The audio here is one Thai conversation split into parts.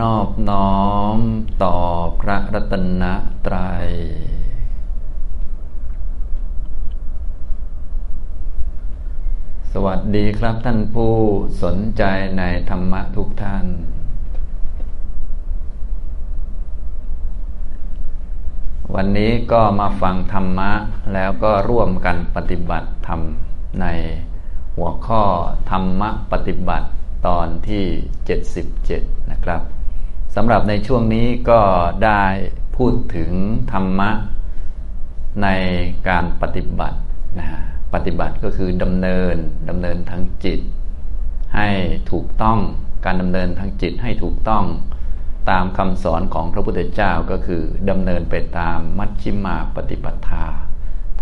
นอบน้อมต่อพระรัตนตรัย สวัสดีครับท่านผู้สนใจในธรรมะทุกท่าน วันนี้ก็มาฟังธรรมะแล้วก็ร่วมกันปฏิบัติธรรมในหัวข้อธรรมะปฏิบัติ ตอนที่ 77 นะครับสำหรับในช่วงนี้ก็ได้พูดถึงธรรมะในการปฏิบัตินะปฏิบัติก็คือดำเนินดำเนินทางจิต ให้ถูกต้องการดำเนินทางจิตให้ถูกต้องตามคำสอนของพระพุทธเจ้าก็คือดำเนินไปตามมัชฌิมาปฏิปทา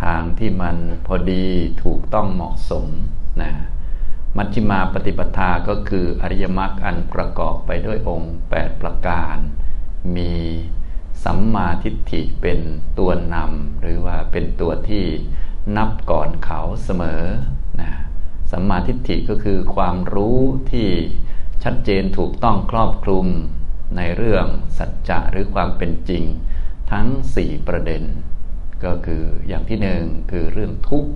ทางที่มันพอดีถูกต้องเหมาะสมนะ มัชฌิมาปฏิปทาก็คืออริยมรรคอันประกอบไปด้วยองค์ 8 ประการ มีสัมมาทิฏฐิเป็นตัวนำหรือว่าเป็นตัวที่นับก่อนเขาเสมอนะสัมมาทิฏฐิก็คือความรู้ที่ชัดเจนถูกต้องครอบคลุมในเรื่องสัจจะหรือความเป็นจริง ทั้ง 4 ประเด็น ก็คืออย่างที่หนึ่งคือเรื่องทุกข์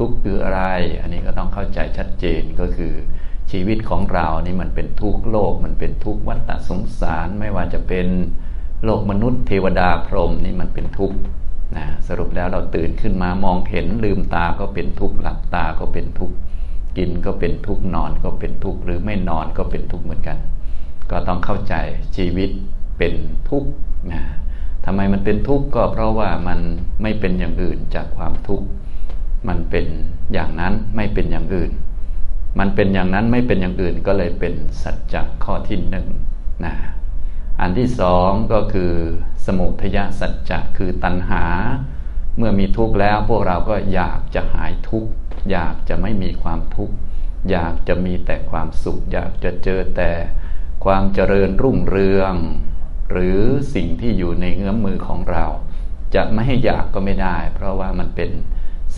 ทุกข์คืออะไร อันนี้ก็ต้องเข้าใจชัดเจนก็คือชีวิตของเรานี่มันเป็นทุกข์โลก มันเป็นทุกข์วัฏสงสาร ไม่ว่าจะเป็นโลกมนุษย์เทวดาพรหมนี่มันเป็นทุกข์นะสรุปแล้วเราตื่นขึ้นมามองเห็นลืมตาก็เป็นทุกข์หลับตาก็เป็นทุกข์กินก็เป็นทุกข์นอนก็เป็นทุกข์หรือไม่นอนก็เป็นทุกข์เหมือนกัน ก็ต้องเข้าใจชีวิตเป็นทุกข์นะทำไมมันเป็นทุกข์ก็เพราะว่ามันไม่เป็นอย่างอื่นจากความทุกข์ มันเป็นอย่างนั้นไม่เป็นอย่างอื่น มันเป็นอย่างนั้นไม่เป็นอย่างอื่นก็เลยเป็นสัจจะข้อที่หนึ่งนะอันที่สองก็คือสมุทยสัจจะคือตัณหา เมื่อมีทุกข์แล้วพวกเราก็อยากจะหายทุกข์อยากจะไม่มีความทุกข์อยากจะมีแต่ความสุข อยากจะเจอแต่ความเจริญรุ่งเรือง หรือสิ่งที่อยู่ในเงื้อมมือของเรา จะไม่ให้อยากก็ไม่ได้ เพราะว่ามันเป็น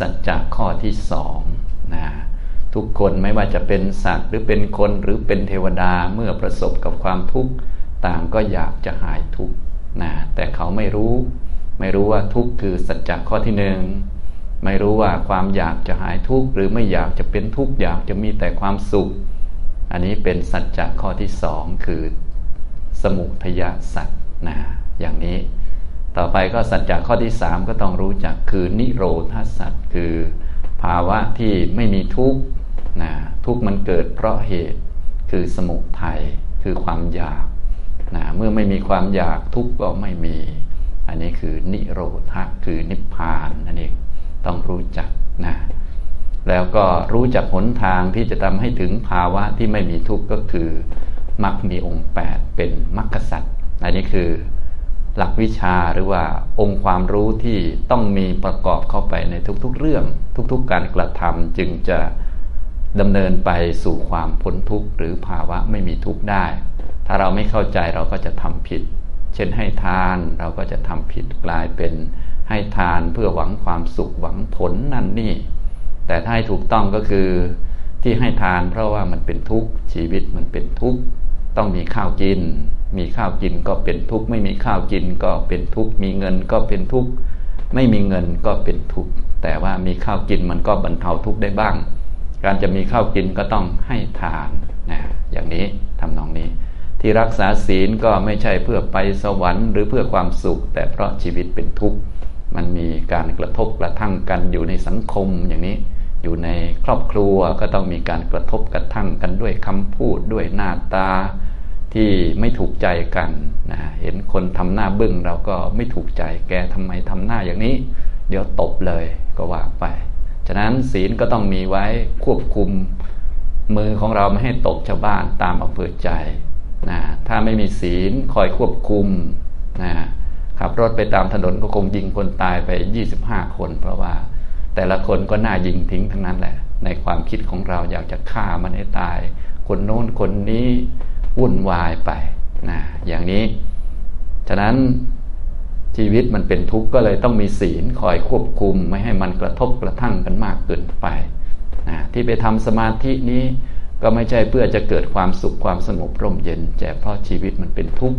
สัจจะข้อที่สองนะทุกคนไม่ว่าจะเป็นสัตว์หรือเป็นคนหรือเป็นเทวดาเมื่อประสบกับความทุกข์ต่างก็อยากจะหายทุกข์นะแต่เขาไม่รู้ ไม่รู้ว่าทุกข์คือสัจจะข้อที่หนึ่งไม่รู้ว่าความอยากจะหายทุกข์หรือไม่อยากจะเป็นทุกข์อยากจะมีแต่ความสุข อันนี้เป็นสัจจะข้อที่สองคือ สมุทยสัจนะอย่างนี้ ต่อไปก็สัจจะข้อที่สามก็ต้องรู้จักคือนิโรธาสัจคือภาวะที่ไม่มีทุกข์นะทุกข์มันเกิดเพราะเหตุคือสมุทัยคือความอยากนะเมื่อไม่มีความอยากทุกข์ก็ไม่มี อันนี้คือนิโรธะคือนิพพานนั่นเองต้องรู้จักนะแล้วก็รู้จักหนทางที่จะทำให้ถึงภาวะที่ไม่มีทุกข์ก็คือมรรคมีองค์ 8 เป็นมรรคสัจอันนี้คือ หลักวิชาหรือว่าองค์ความรู้ที่ต้องมีประกอบเข้าไปในทุกๆเรื่อง ทุกๆการกระทำจึงจะดำเนินไปสู่ความพ้นทุกข์หรือภาวะไม่มีทุกข์ได้ ถ้าเราไม่เข้าใจเราก็จะทำผิด เช่นให้ทานเราก็จะทำผิดกลายเป็นให้ทานเพื่อหวังความสุขหวังผลนั่นนี่ แต่ถ้าให้ถูกต้องก็คือที่ให้ทานเพราะว่ามันเป็นทุกข์ชีวิตมันเป็นทุกข์ต้องมีข้าวกิน มีข้าวกินก็เป็นทุกข์ ไม่มีข้าวกินก็เป็นทุกข์ มีเงินก็เป็นทุกข์ ไม่มีเงินก็เป็นทุกข์ แต่ว่ามีข้าวกินมันก็บรรเทาทุกข์ได้บ้าง การจะมีข้าวกินก็ต้องให้ทานนะอย่างนี้ทำนองนี้ ที่รักษาศีลก็ไม่ใช่เพื่อไปสวรรค์ หรือเพื่อความสุข แต่เพราะชีวิตเป็นทุกข์ มันมีการกระทบกระทั่งกันอยู่ในสังคมอย่างนี้อยู่ในครอบครัวก็ต้องมีการกระทบกระทั่งกันด้วยคำพูดด้วยหน้าตา ที่ไม่ถูกใจกันนะเห็นคนทำหน้าบึ้งเราก็ไม่ถูกใจแกทำไมทำหน้าอย่างนี้ เดี๋ยวตบเลยก็ว่าไป ฉะนั้นศีลก็ต้องมีไว้ควบคุมมือของเราไม่ให้ตกชาวบ้านตามอำเภอใจนะถ้าไม่มีศีลคอยควบคุมนะขับรถไปตามถนนก็คงยิงคนตายไป 25 คน เพราะว่าแต่ละคนก็น่ายิงทิ้งทั้งนั้นแหละ ในความคิดของเราอยากจะฆ่ามันให้ตาย คนโน้นคนนี้ วุ่นวายไปนะอย่างนี้ ฉะนั้นชีวิตมันเป็นทุกข์ก็เลยต้องมีศีลคอยควบคุมไม่ให้มันกระทบกระทั่งกันมากเกินไปนะที่ไปทำสมาธินี้ก็ไม่ใช่เพื่อจะเกิดความสุขความสงบร่มเย็นแต่เพราะชีวิตมันเป็นทุกข์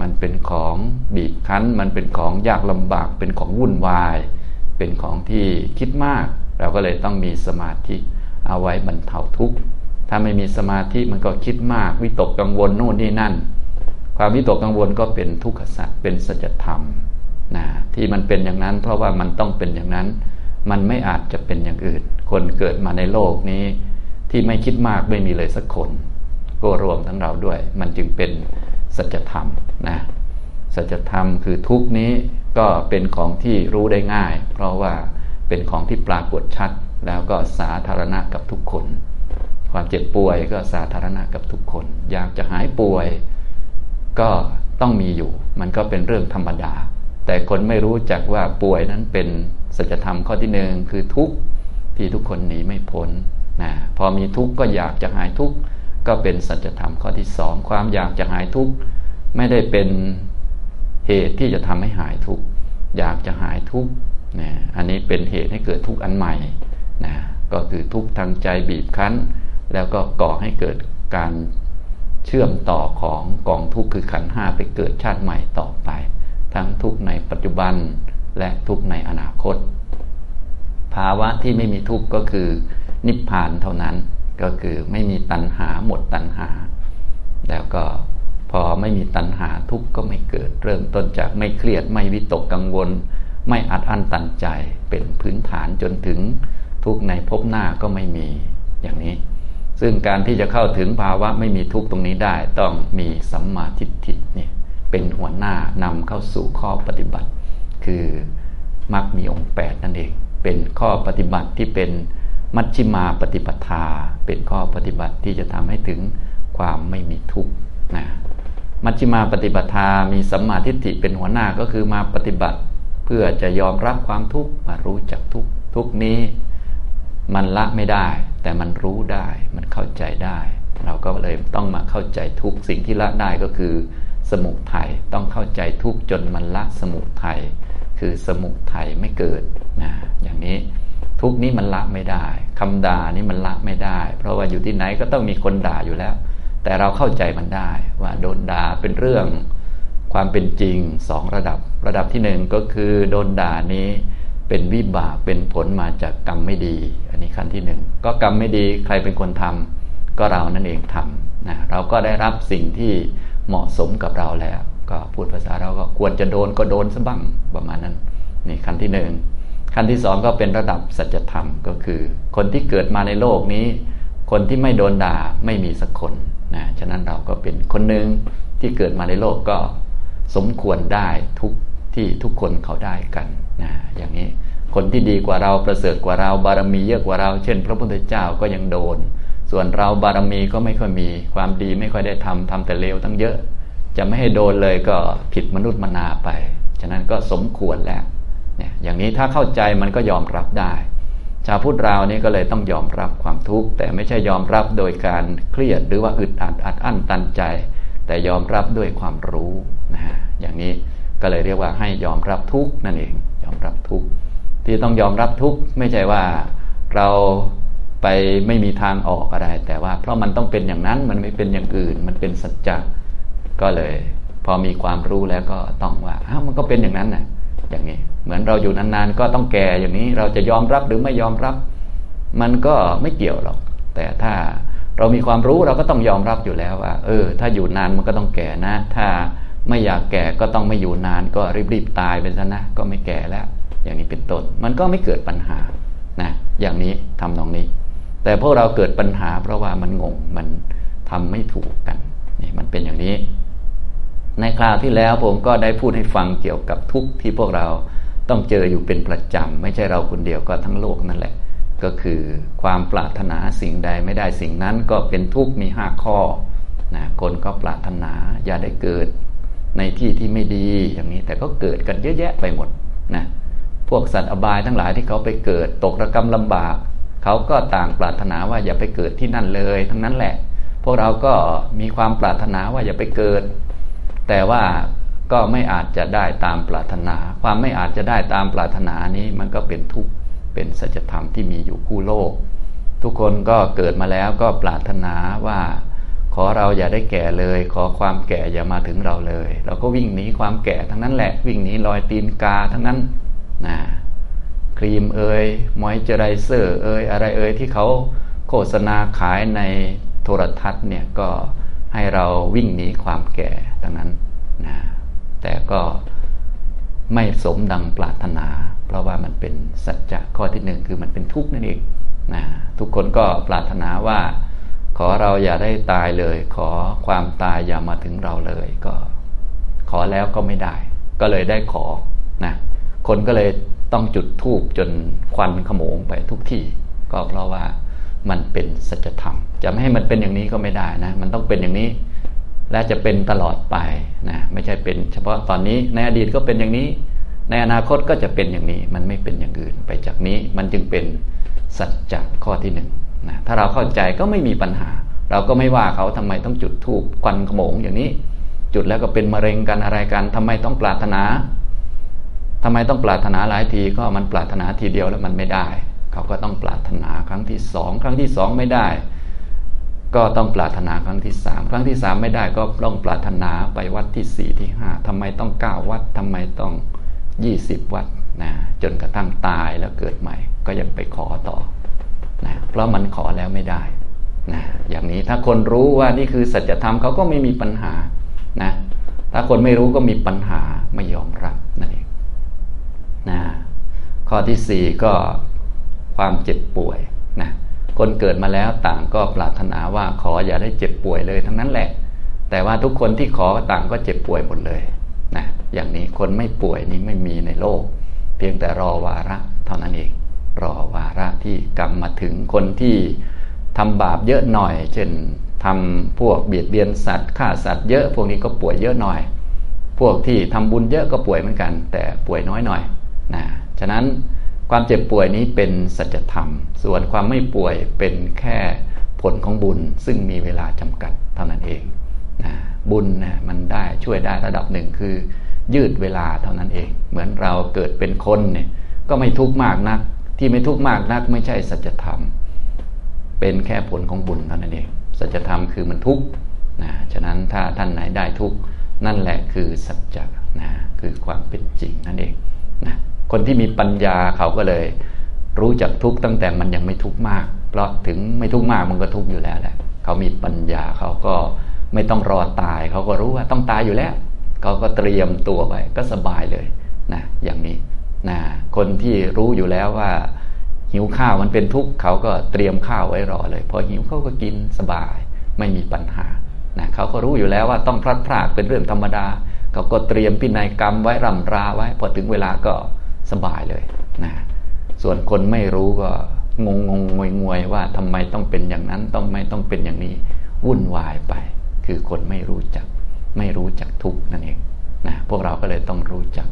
มันเป็นของบีบคั้น มันเป็นของยากลำบาก เป็นของวุ่นวาย เป็นของที่คิดมาก เราก็เลยต้องมีสมาธิเอาไว้บรรเทาทุกข์ ถ้าไม่มีสมาธิมันก็คิดมาก วิตกกังวลโน่นนี่นั่น ความวิตกกังวลก็เป็นทุกขสัตว์เป็นสัจธรรมนะที่มันเป็นอย่างนั้น เพราะว่ามันต้องเป็นอย่างนั้น มันไม่อาจจะเป็นอย่างอื่น คนเกิดมาในโลกนี้ ที่ไม่คิดมากไม่มีเลยสักคน ก็รวมทั้งเราด้วย มันจึงเป็นสัจธรรมนะสัจธรรมคือทุกนี้ก็เป็นของที่รู้ได้ง่าย เพราะว่าเป็นของที่ปรากฏชัด แล้วก็สาธารณะกับทุกคน ความเจ็บป่วยก็สาธารณะกับทุกคน อยากจะหายป่วย ก็ต้องมีอยู่ มันก็เป็นเรื่องธรรมดา แต่คนไม่รู้จักว่าป่วยนั้นเป็นสัจธรรมข้อที่หนึ่งคือทุกข์ที่ทุกคนหนีไม่พ้นนะพอมีทุกข์ก็อยากจะหายทุกข์ก็เป็นสัจธรรมข้อที่สองความอยากจะหายทุกข์ไม่ได้เป็นเหตุที่จะทำให้หายทุกข์อยากจะหายทุกข์นะอันนี้เป็นเหตุให้เกิดทุกข์อันใหม่นะก็คือทุกข์ทางใจบีบคั้น แล้วก็ก่อให้เกิดการเชื่อมต่อของกองทุกข์คือขันห้าไปเกิดชาติใหม่ต่อไป ทั้งทุกข์ในปัจจุบันและทุกข์ในอนาคต ภาวะที่ไม่มีทุกข์ก็คือนิพพานเท่านั้นก็คือไม่มีตัณหาหมดตัณหา แล้วก็พอไม่มีตัณหาทุกข์ก็ไม่เกิด เริ่มต้นจากไม่เครียดไม่วิตกกังวล ไม่อัดอั้นตันใจเป็นพื้นฐานจนถึงทุกข์ในภพหน้าก็ไม่มีอย่างนี้ ซึ่งการที่จะเข้าถึงภาวะไม่มีทุกข์ตรงนี้ได้ ต้องมีสัมมาทิฏฐิเนี่ยเป็นหัวหน้านำเข้าสู่ข้อปฏิบัติ คือมรรคมีองค์8นั่นเอง เป็นข้อปฏิบัติที่เป็นมัชชิมาปฏิปทา เป็นข้อปฏิบัติที่จะทำให้ถึงความไม่มีทุกข์นะมัชชิมาปฏิปทา มีสัมมาทิฏฐิเป็นหัวหน้าก็คือมาปฏิบัติ เพื่อจะยอมรับความทุกข์มารู้จักทุกทุกนี้ มันละไม่ได้ แต่มันรู้ได้มันเข้าใจได้ เราก็เลยต้องมาเข้าใจทุกสิ่งที่ละได้ก็คือ สมุทัยต้องเข้าใจทุกจนมันละสมุทัยคือสมุทัยไม่เกิดนะอย่างนี้ทุกนี้มันละไม่ได้คำด่านี่มันละไม่ได้ เพราะว่าอยู่ที่ไหนก็ต้องมีคนด่าอยู่แล้ว แต่เราเข้าใจมันได้ ว่าโดนด่าเป็นเรื่องความเป็นจริงสองระดับ ระดับที่หนึ่งก็คือโดนด่านี้ เป็นวิบากเป็นผลมาจากกรรมไม่ดี อันนี้ขั้นที่หนึ่งก็กรรมไม่ดีใครเป็นคนทำก็เรานั่นเองทำนะเราก็ได้รับสิ่งที่เหมาะสมกับเราแล้ว ก็พูดภาษาเราก็ควรจะโดนก็โดนซะบ้างประมาณนั้นนี่ขั้นที่หนึ่งขั้นที่สองก็เป็นระดับสัจธรรมก็คือ คนที่เกิดมาในโลกนี้ คนที่ไม่โดนด่าไม่มีสักคนนะฉะนั้นเราก็เป็นคนหนึ่งที่เกิดมาในโลกก็สมควรได้ทุก ที่ทุกคนเขาได้กันนะอย่างนี้คนที่ดีกว่าเราประเสริฐกว่าเราบารมีเยอะกว่าเรา เช่น พระพุทธเจ้าก็ยังโดน ส่วนเราบารมีก็ไม่ค่อยมีความดีไม่ค่อยได้ทำทำแต่เลวตั้งเยอะ จะไม่ให้โดนเลยก็ผิดมนุษย์มนาไปฉะนั้นก็สมควรแล้วเนี่ยอย่างนี้ถ้าเข้าใจมันก็ยอมรับได้ ชาวพุทธเรานี่ก็เลยต้องยอมรับความทุกข์แต่ไม่ใช่ยอมรับโดยการเครียดหรือว่าอึดอัดอัดอั้นตันใจ แต่ยอมรับด้วยความรู้นะฮะอย่างนี้ ก็เลยเรียกว่าให้ยอมรับทุกข์นั่นเองยอมรับทุกข์ที่ต้องยอมรับทุกข์ไม่ใช่ว่าเราไปไม่มีทางออกอะไร แต่ว่าเพราะมันต้องเป็นอย่างนั้นมันไม่เป็นอย่างอื่น มันเป็นสัจจะก็เลย พอมีความรู้แล้วก็ต้องว่าอ้าวมันก็เป็นอย่างนั้นนะอย่างนี้เหมือนเราอยู่นานๆ ก็ต้องแก่อย่างนี้เราจะยอมรับหรือไม่ยอมรับ มันก็ไม่เกี่ยวหรอก แต่ถ้าเรามีความรู้เราก็ต้องยอมรับอยู่แล้วว่า เออ ถ้าอยู่นานมันก็ต้องแก่นะ ถ้า ไม่อยากแก่ก็ต้องไม่อยู่นานก็รีบๆตายไปซะนะก็ไม่แก่แล้ว อย่างนี้เป็นต้น มันก็ไม่เกิดปัญหานะอย่างนี้ทำตรงนี้ แต่พวกเราเกิดปัญหา เพราะว่ามันงงมันทำไม่ถูกกันนี่มันเป็นอย่างนี้ ในคราวที่แล้วผมก็ได้พูดให้ฟังเกี่ยวกับทุกข์ที่พวกเราต้องเจออยู่เป็นประจำไม่ใช่เราคนเดียวก็ทั้งโลกนั่นแหละ ก็คือความปรารถนาสิ่งใดไม่ได้สิ่งนั้นก็เป็นทุกข์มีห้าข้อนะคนก็ปรารถนาอย่าได้เกิด ในที่ที่ไม่ดีอย่างนี้ แต่ก็เกิดกันเยอะแยะไปหมดนะพวกสัตว์อบายทั้งหลายที่เขาไปเกิดตกระกรรมลำบาก เขาก็ต่างปรารถนาว่าอย่าไปเกิดที่นั่นเลย ทั้งนั้นแหละ พวกเราก็มีความปรารถนาว่าอย่าไปเกิด แต่ว่าก็ไม่อาจจะได้ตามปรารถนา ความไม่อาจจะได้ตามปรารถนานี้มันก็เป็นทุกข์เป็นสัจธรรมที่มีอยู่คู่โลก ทุกคนก็เกิดมาแล้วก็ปรารถนาว่า อเราอย่าได้แก่เลย ขอความแก่อย่ามาถึงเราเลย เราก็วิ่งหนีความแก่ทั้งนั้นแหละ วิ่งหนีรอยตีนกาทั้งนั้นนะครีมเอ่ยมอยเจอไรเซอร์เอ่ยอะไรเอ่ยที่เขาโฆษณาขายในโทรทัศน์เนี่ยก็ให้เราวิ่งหนีความแก่ทั้งนั้นนะแต่ก็ไม่สมดังปรารถนา เพราะว่ามันเป็นสัจจะข้อที่หนึ่งคือมันเป็นทุกข์นั่นเองนะทุกคนก็ปรารถนาว่า ขอเราอย่าได้ตายเลย ขอความตายอย่ามาถึงเราเลย ก็ ขอแล้วก็ไม่ได้ ก็เลยได้ขอนะคนก็เลยต้องจุดธูปจนควันขโมงไปทุกที่ ก็เพราะว่ามันเป็นสัจธรรม จะไม่ให้มันเป็นอย่างนี้ก็ไม่ได้นะ มันต้องเป็นอย่างนี้ และจะเป็นตลอดไปนะไม่ใช่เป็น เฉพาะตอนนี้ในอดีตก็เป็นอย่างนี้ ในอนาคตก็จะเป็นอย่างนี้ มันไม่เป็นอย่างอื่นไปจากนี้ มันจึงเป็นสัจจะข้อที่หนึ่ง นะถ้าเราเข้าใจก็ไม่มีปัญหา เราก็ไม่ว่าเขาทำไมต้องจุดธูปควันขโมงอย่างนี้ จุดแล้วก็เป็นมะเร็งกันอะไรกันทำไมต้องปรารถนาทำไมต้องปรารถนาหลายทีก็มันปรารถนาทีเดียวแล้วมันไม่ได้ เขาก็ต้องปรารถนาครั้งที่สองครั้งที่สองไม่ได้ ก็ต้องปรารถนาครั้งที่สามครั้งที่สามไม่ได้ก็ต้องปรารถนาไปวัดที่สี่ที่ห้าทำไมต้องเก้าวัดทำไมต้องยี่สิบวัดนะจนกระทั่งตายแล้วเกิดใหม่ ก็ยังไปขอต่อ นะเพราะมันขอแล้วไม่ได้นะอย่างนี้ถ้าคนรู้ว่านี่คือสัจธรรมเขาก็ไม่มีปัญหานะถ้าคนไม่รู้ก็มีปัญหาไม่ยอมรับนั่นเองนะข้อที่สี่ก็ความเจ็บป่วยนะคนเกิดมาแล้วต่างก็ปรารถนาว่าขออย่าได้เจ็บป่วยเลยทั้งนั้นแหละ แต่ว่าทุกคนที่ขอต่างก็เจ็บป่วยหมดเลยนะอย่างนี้คนไม่ป่วยนี้ไม่มีในโลก เพียงแต่รอวาระเท่านั้นเอง รอวาระที่กรรมมาถึงคนที่ทำบาปเยอะหน่อย เช่นทำพวกเบียดเบียนสัตว์ฆ่าสัตว์เยอะ พวกนี้ก็ป่วยเยอะหน่อย พวกที่ทำบุญเยอะก็ป่วยเหมือนกัน แต่ป่วยน้อยหน่อยนะฉะนั้นความเจ็บป่วยนี้เป็นสัจธรรม ส่วนความไม่ป่วยเป็นแค่ผลของบุญซึ่งมีเวลาจำกัดเท่านั้นเองนะบุญนะมันได้ช่วยได้ระดับหนึ่งคือ ยืดเวลาเท่านั้นเอง เหมือนเราเกิดเป็นคนเนี่ยก็ไม่ทุกข์มากนัก ที่ไม่ทุกข์มากนักไม่ใช่สัจธรรม เป็นแค่ผลของบุญเท่านั้นเองสัจธรรมคือมันทุกข์นะฉะนั้นถ้าท่านไหนได้ทุกข์นั่นแหละคือสัจจะนะคือความเป็นจริงนั่นเองนะคนที่มีปัญญาเขาก็เลย รู้จักทุกข์ตั้งแต่มันยังไม่ทุกข์มาก เพราะถึงไม่ทุกข์มากมันก็ทุกข์อยู่แล้วแหละเขามีปัญญาเขาก็ไม่ต้องรอตาย เขาก็รู้ว่าต้องตายอยู่แล้ว เขาก็เตรียมตัวไว้ก็สบายเลยนะอย่างนี้ นะคนที่รู้อยู่แล้วว่า หิวข้าวมันเป็นทุกข์เขาก็เตรียมข้าวไว้รอเลย พอหิวเขาก็กินสบาย ไม่มีปัญหานะเขาก็รู้อยู่แล้วว่าต้องพลัดพรากเป็นเรื่องธรรมดา เขาก็เตรียมพินัยกรรมไว้รำราไว้ พอถึงเวลาก็สบายเลยนะส่วนคนไม่รู้ก็งงงงงวยงวยว่าทำไมต้องเป็นอย่างนั้นต้องไม่ต้องเป็นอย่างนี้ วุ่นวายไป คือคนไม่รู้จัก ไม่รู้จักทุกนั่นเองนะพวกเราก็เลยต้องรู้จัก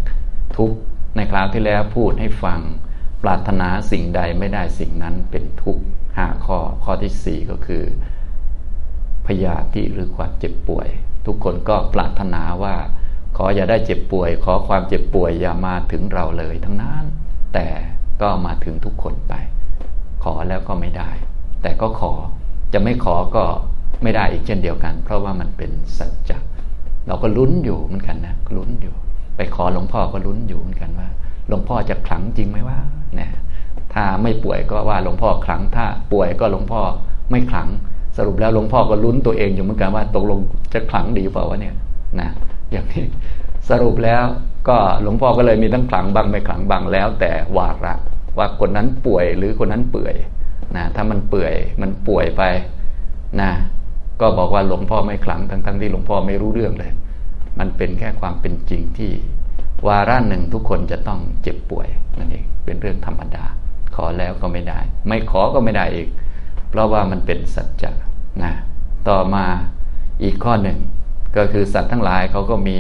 ทุก ในคราวที่แล้วพูดให้ฟังปรารถนาสิ่งใดไม่ได้สิ่งนั้นเป็นทุกข์ห้าข้อข้อที่สี่ก็คือ พยาธิหรือความเจ็บป่วย ทุกคนก็ปรารถนาว่า ขออย่าได้เจ็บป่วย ขอความเจ็บป่วยอย่ามาถึงเราเลยทั้งนั้น แต่ก็มาถึงทุกคนไป ขอแล้วก็ไม่ได้ แต่ก็ขอจะไม่ขอก็ไม่ได้อีกเช่นเดียวกัน เพราะว่ามันเป็นสัจจะเราก็ลุ้นอยู่เหมือนกันนะลุ้นอยู่ ไปขอหลวงพ่อก็ลุ้นอยู่เหมือนกันว่า หลวงพ่อจะขลังจริงไหมว่าเนี่ยถ้าไม่ป่วยก็ว่าหลวงพ่อขลัง ถ้าป่วยก็หลวงพ่อไม่ขลัง สรุปแล้วหลวงพ่อก็ลุ้นตัวเองอยู่เหมือนกันว่าตกลงจะขลังดีเปล่าวะเนี่ยนะอย่างนี้สรุปแล้วก็หลวงพ่อก็เลยมีทั้งขลังบางไม่ขลังบางแล้ว แต่วาระว่าคนนั้นป่วยหรือคนนั้นเปื่อยนะถ้ามันเปื่อยมันป่วยไปนะก็บอกว่าหลวงพ่อไม่ขลังทั้งๆทที่หลวงพ่อไม่รู้เรื่องเลย มันเป็นแค่ความเป็นจริงที่วาระหนึ่งทุกคนจะต้องเจ็บป่วยนั่นเองเป็นเรื่องธรรมดา ขอแล้วก็ไม่ได้ ไม่ขอก็ไม่ได้อีก เพราะว่ามันเป็นสัจจะนะต่อมาอีกข้อหนึ่ง ก็คือสัตว์ทั้งหลายเขาก็มี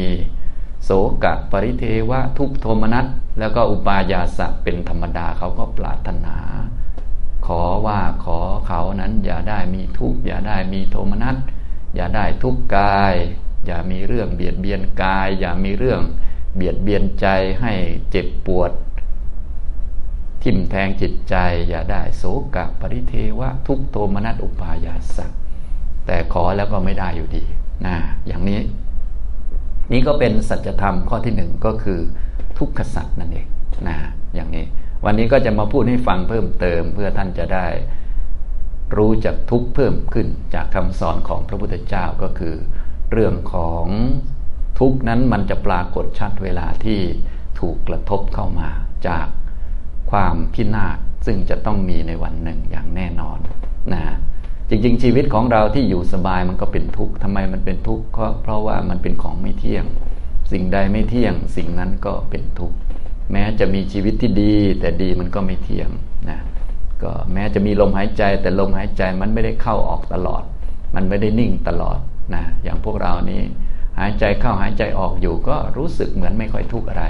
โสกะปริเทวะทุกโทมนัสแล้วก็อุปายาสะเป็นธรรมดาเขาก็ปรารถนา ขอว่าขอเขานั้นอย่าได้มีทุกข์อย่าได้มีโทมนัสอย่าได้ทุกข์กาย อย่ามีเรื่องเบียดเบียนกาย อย่ามีเรื่องเบียดเบียนใจให้เจ็บปวด ทิมแทงจิตใจ อย่าได้โศกะปริเทวะทุกโทมนัสอุปายาสักแต่ขอแล้วก็ไม่ได้อยู่ดีนะอย่างนี้ นี่ก็เป็นสัจธรรมข้อที่หนึ่งก็คือ ทุกขสัจนั่นเองนะอย่างนี้ วันนี้ก็จะมาพูดให้ฟังเพิ่มเติมเพื่อท่านจะได้รู้จักทุกเพิ่มขึ้นจากคำสอนของพระพุทธเจ้าก็คือ เรื่องของทุกนั้นมันจะปรากฏชัดเวลาที่ถูกกระทบเข้ามาจากความพินาศซึ่งจะต้องมีในวันหนึ่งอย่างแน่นอนนะจริงๆ ชีวิตของเราที่อยู่สบายมันก็เป็นทุกข์ทำไมมันเป็นทุกข์ก็เพราะว่ามันเป็นของไม่เที่ยง สิ่งใดไม่เที่ยง สิ่งนั้นก็เป็นทุกข์แม้จะมีชีวิตที่ดี แต่ดีมันก็ไม่เที่ยงนะก็แม้จะมีลมหายใจแต่ลมหายใจมันไม่ได้เข้าออกตลอด มันไม่ได้นิ่งตลอด นะอย่างพวกเรานี้หายใจเข้าหายใจออกอยู่ก็รู้สึกเหมือนไม่ค่อยทุกข์อะไร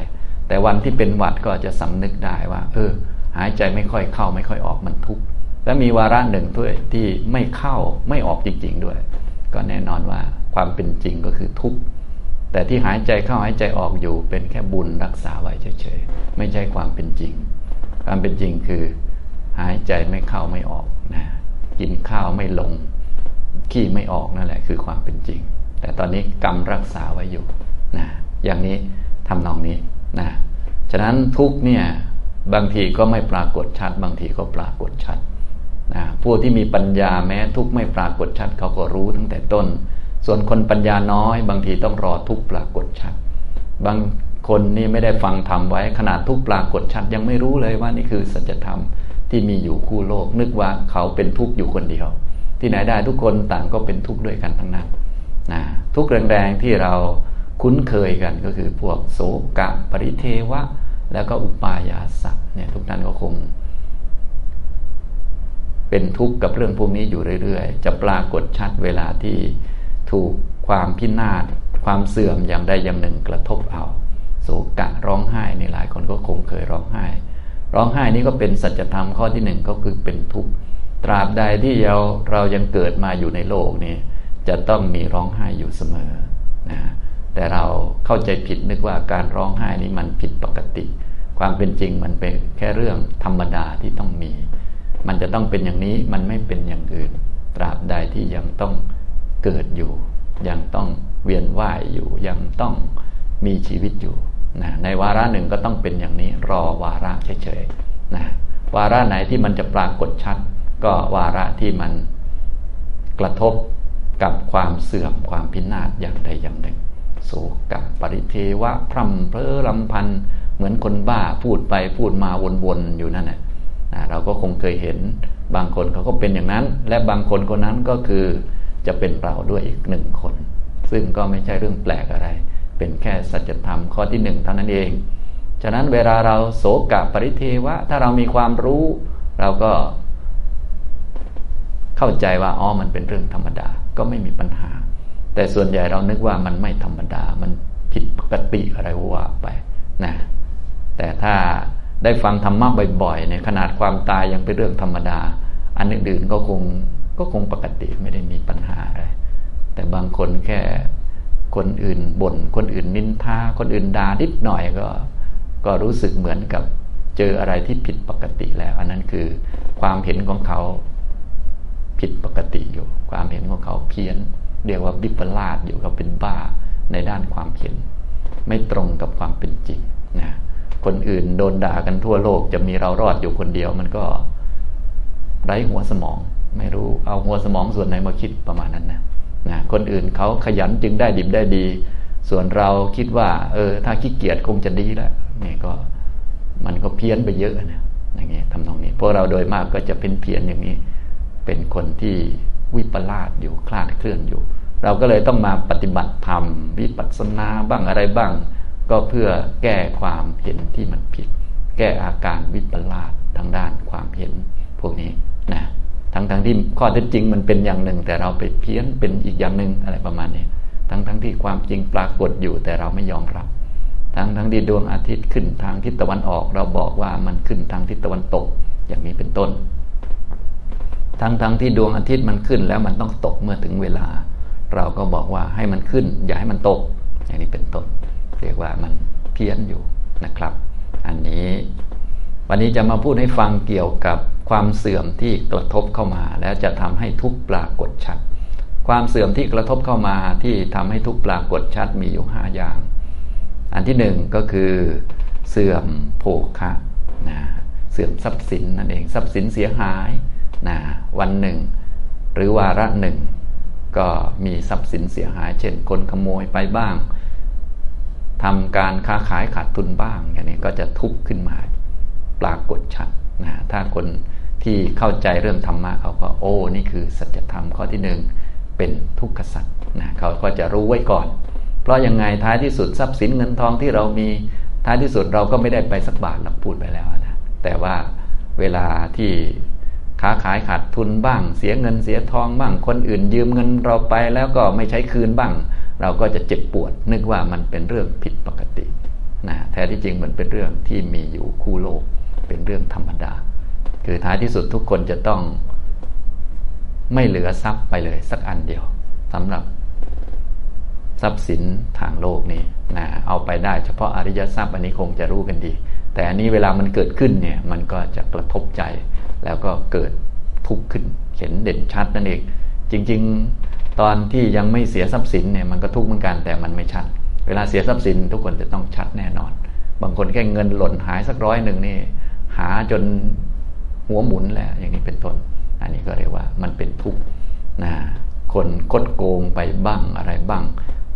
แต่วันที่เป็นหวัดก็จะสำนึกได้ว่า เออ หายใจไม่ค่อยเข้าไม่ค่อยออกมันทุกข์และมีวาระหนึ่งด้วยที่ไม่เข้าไม่ออกจริง ๆ ด้วย ก็แน่นอนว่าความเป็นจริงก็คือทุกข์แต่ที่หายใจเข้าหายใจออกอยู่ เป็นแค่บุญรักษาไว้เฉยๆไม่ใช่ความเป็นจริง ความเป็นจริงคือ หายใจไม่เข้าไม่ออกนะกินข้าวไม่ลง ขี้ไม่ออกนั่นแหละคือความเป็นจริง แต่ตอนนี้กรรมรักษาไว้อยู่นะอย่างนี้ทำนองนี้นะฉะนั้นทุกเนี่ยบางทีก็ไม่ปรากฏชัด บางทีก็ปรากฏชัดนะผู้ที่มีปัญญาแม้ทุกไม่ปรากฏชัดเขาก็รู้ตั้งแต่ต้น ส่วนคนปัญญาน้อยบางทีต้องรอทุกปรากฏชัด บางคนนี่ไม่ได้ฟังธรรมไว้ขนาดทุกปรากฏชัด ยังไม่รู้เลยว่านี่คือสัจธรรมที่มีอยู่คู่โลก นึกว่าเขาเป็นทุกข์อยู่คนเดียว ที่ไหนได้ทุกคนต่างก็เป็นทุกข์ด้วยกันทั้งนั้นนะทุกข์แรงๆที่เราคุ้นเคยกันก็คือพวกโสกะปริเทวะ แล้วก็อุปายาสัตเนี่ยทุกท่านก็คง เป็นทุกข์กับเรื่องพวกนี้อยู่เรื่อยๆ จะปรากฏชัดเวลาที่ถูกความพินาศความเสื่อมอย่างใดอย่างหนึ่งกระทบเอาโศกะร้องไห้ในหลายคนก็คงเคยร้องไห้ ร้องไห้นี้ก็เป็นสัจธรรมข้อที่หนึ่งก็คือเป็นทุกข์ ตราบใดที่เราเรายังเกิดมาอยู่ในโลกนี้จะต้องมีร้องไห้อยู่เสมอนะแต่เราเข้าใจผิดนึกว่าการร้องไห้นี้มันผิดปกติ ความเป็นจริงมันเป็นแค่เรื่องธรรมดาที่ต้องมี มันจะต้องเป็นอย่างนี้มันไม่เป็นอย่างอื่น ตราบใดที่ยังต้องเกิดอยู่ ยังต้องเวียนว่ายอยู่ ยังต้องมีชีวิตอยู่นะในวาระหนึ่งก็ต้องเป็นอย่างนี้รอวาระเฉยๆนะวาระไหนที่มันจะปรากฏชัด ก็วาระที่มันกระทบกับความเสื่อมความพินาศอย่างใดอย่างหนึ่งโศกับปริเทวะพร่ำเพอลำพันเหมือนคนบ้าพูดไปพูดมาวนๆอยู่นั่นแหละเราก็คงเคยเห็นบางคนเขาก็เป็นอย่างนั้น และบางคนคนนั้นก็คือจะเป็นเราด้วยอีกหนึ่งคน ซึ่งก็ไม่ใช่เรื่องแปลกอะไร เป็นแค่สัจธรรมข้อที่หนึ่งเท่านั้นเอง ฉะนั้นเวลาเราโศกะปริเทวะ ถ้าเรามีความรู้ เราก็ เข้าใจว่าอ๋อมันเป็นเรื่องธรรมดาก็ไม่มีปัญหา แต่ส่วนใหญ่เรานึกว่ามันไม่ธรรมดา มันผิดปกติอะไรว่าไปนะแต่ถ้าได้ฟังธรรมะบ่อยๆในขนาดความตายยังเป็นเรื่องธรรมดา อันอื่นๆก็คงก็คงปกติไม่ได้มีปัญหาอะไร แต่บางคนแค่คนอื่นบน่นคนอื่นนินทาคนอื่นด่านิดหน่อยก็ ก็รู้สึกเหมือนกับเจออะไรที่ผิดปกติแล้ว อันนั้นคือความเห็นของเขา ผิดปกติอยู่ ความเห็นของเขาเพี้ยน เรียกว่าบิปลาสอยู่เขาเป็นบ้าในด้านความเห็น ไม่ตรงกับความเป็นจริงนะคนอื่นโดนด่ากันทั่วโลกจะมีเรารอดอยู่คนเดียว มันก็ไร้หัวสมอง ไม่รู้เอาหัวสมองส่วนไหนมาคิดประมาณนั้นนะนะคนอื่นเขาขยันจึงได้ดิบได้ดี ส่วนเราคิดว่า เออ ถ้าขี้เกียจคงจะดีแล้วนี่ก็มันก็เพี้ยนไปเยอะนะอย่างนี้ทำนองนี้พวกเราโดยมากก็จะเป็นเพี้ยนอย่างนี้ เป็นคนที่วิปลาสอยู่คลาดเคลื่อนอยู่ เราก็เลยต้องมาปฏิบัติธรรม วิปัสสนาบ้างอะไรบ้าง ก็เพื่อแก้ความเห็นที่มันผิด แก้อาการวิปลาสทางด้านความเห็นพวกนี้นะทั้งทั้งที่ข้อเท็จจริงมันเป็นอย่างหนึ่ง แต่เราไปเพี้ยนเป็นอีกอย่างหนึ่งอะไรประมาณนี้ทั้งทั้งที่ความจริงปรากฏอยู่แต่เราไม่ยอมรับ ทั้งทั้งที่ดวงอาทิตย์ขึ้นทางทิศตะวันออก เราบอกว่ามันขึ้นทางทิศตะวันตก อย่างนี้เป็นต้น ทั้งทั้งที่ดวงอาทิตย์มันขึ้นแล้วมันต้องตกเมื่อถึงเวลา เราก็บอกว่าให้มันขึ้น อย่าให้มันตก อย่างนี้เป็นต้น เรียกว่ามันเพี้ยนอยู่นะครับ อันนี้ วันนี้จะมาพูดให้ฟังเกี่ยวกับความเสื่อมที่กระทบเข้ามา แล้วจะทำให้ทุกปรากฏชัด ความเสื่อมที่กระทบเข้ามาที่ทำให้ทุกปรากฏชัดมีอยู่ห้าอย่าง อันที่หนึ่งก็คือเสื่อมโภคะนะเสื่อมทรัพย์สินนั่นเองทรัพย์สินเสียหาย นะวันหนึ่ง หรือวาระหนึ่ง ก็มีทรัพย์สินเสียหาย เช่น คนขโมยไปบ้างทำการค้าขายขาดทุนบ้างอย่างนี้ก็จะทุกข์ขึ้นมาปรากฏชัดนะถ้าคนที่เข้าใจเรื่องธรรมะเขาก็โอ้นี่คือสัจธรรมข้อที่หนึ่งเป็นทุกขสัจนะเขาก็จะรู้ไว้ก่อน เพราะยังไงท้ายที่สุดทรัพย์สินเงินทองที่เรามีท้ายที่สุดเราก็ไม่ได้ไปสักบาทเราพูดไปแล้วนะแต่ว่าเวลาที่ ค้าขายขาดทุนบ้าง เสียเงินเสียทองบ้าง คนอื่นยืมเงินเราไปแล้วก็ไม่ใช้คืนบ้าง เราก็จะเจ็บปวด นึกว่ามันเป็นเรื่องผิดปกตินะแท้ที่จริงมันเป็นเรื่องที่มีอยู่คู่โลก เป็นเรื่องธรรมดา คือท้ายที่สุดทุกคนจะต้องไม่เหลือทรัพย์ไปเลยสักอันเดียวสำหรับทรัพย์สินทางโลกนี้นะเอาไปได้เฉพาะอริยทรัพย์อันนี้คงจะรู้กันดี แต่อันนี้เวลามันเกิดขึ้นเนี่ยมันก็จะกระทบใจ แล้วก็เกิดทุกข์ขึ้นเห็นเด่นชัดนั่นเอง จริงๆ ตอนที่ยังไม่เสียทรัพย์สินเนี่ยมันก็ทุกข์เหมือนกันแต่มันไม่ชัด เวลาเสียทรัพย์สินทุกคนจะต้องชัดแน่นอน บางคนแค่เงินหล่นหายสักร้อยหนึ่งนี่หาจนหัวหมุนแหละอย่างนี้เป็นต้น อันนี้ก็เรียกว่ามันเป็นทุกข์นะคนคดโกงไปบ้างอะไรบ้าง